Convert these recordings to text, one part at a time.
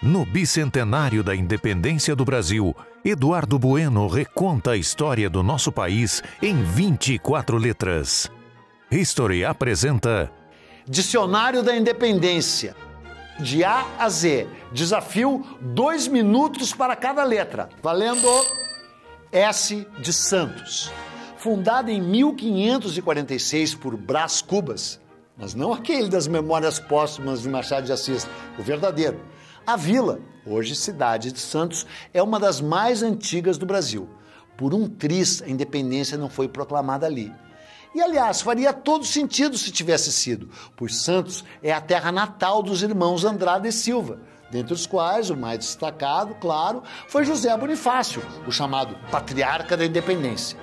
No bicentenário da independência do Brasil, Eduardo Bueno reconta a história do nosso país em 24 letras. History apresenta Dicionário da Independência. De A a Z. Desafio: dois minutos para cada letra. Valendo S de Santos. Fundada em 1546 por Brás Cubas, mas não aquele das memórias póstumas de Machado de Assis, o verdadeiro. A vila, hoje cidade de Santos, é uma das mais antigas do Brasil. Por um triz, a independência não foi proclamada ali. E aliás, faria todo sentido se tivesse sido, pois Santos é a terra natal dos irmãos Andrade e Silva, dentre os quais o mais destacado, claro, foi José Bonifácio, o chamado patriarca da independência.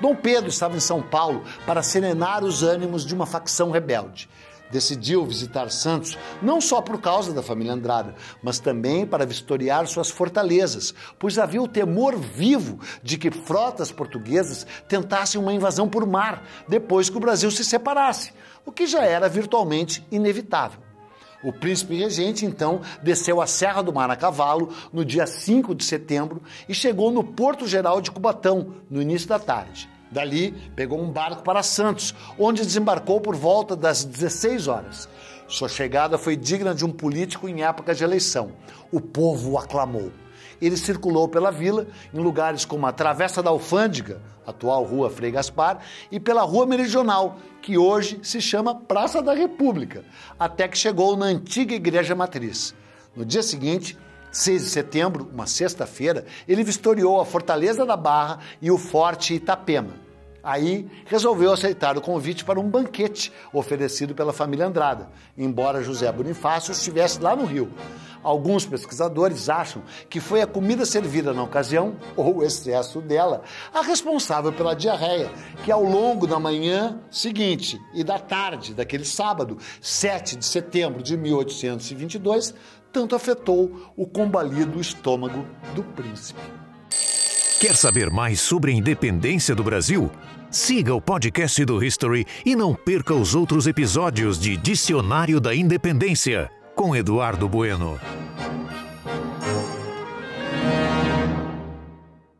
Dom Pedro estava em São Paulo para serenar os ânimos de uma facção rebelde. Decidiu visitar Santos não só por causa da família Andrada, mas também para vistoriar suas fortalezas, pois havia o temor vivo de que frotas portuguesas tentassem uma invasão por mar depois que o Brasil se separasse, o que já era virtualmente inevitável. O príncipe regente, então, desceu a Serra do Mar a cavalo no dia 5 de setembro e chegou no Porto Geral de Cubatão no início da tarde. Dali, pegou um barco para Santos, onde desembarcou por volta das 16 horas. Sua chegada foi digna de um político em época de eleição. O povo o aclamou ele circulou pela vila em lugares como a Travessa da Alfândega, atual Rua Frei Gaspar, e pela Rua Meridional, que hoje se chama Praça da República, até que chegou na antiga Igreja Matriz. No dia seguinte, 6 de setembro, uma sexta-feira, ele vistoriou a Fortaleza da Barra e o Forte Itapema. Aí resolveu aceitar o convite para um banquete oferecido pela família Andrada, embora José Bonifácio estivesse lá no Rio. Alguns pesquisadores acham que foi a comida servida na ocasião, ou o excesso dela, a responsável pela diarreia, que ao longo da manhã seguinte e da tarde daquele sábado, 7 de setembro de 1822, tanto afetou o combalido estômago do príncipe. Quer saber mais sobre a independência do Brasil? Siga o podcast do History e não perca os outros episódios de Dicionário da Independência com Eduardo Bueno.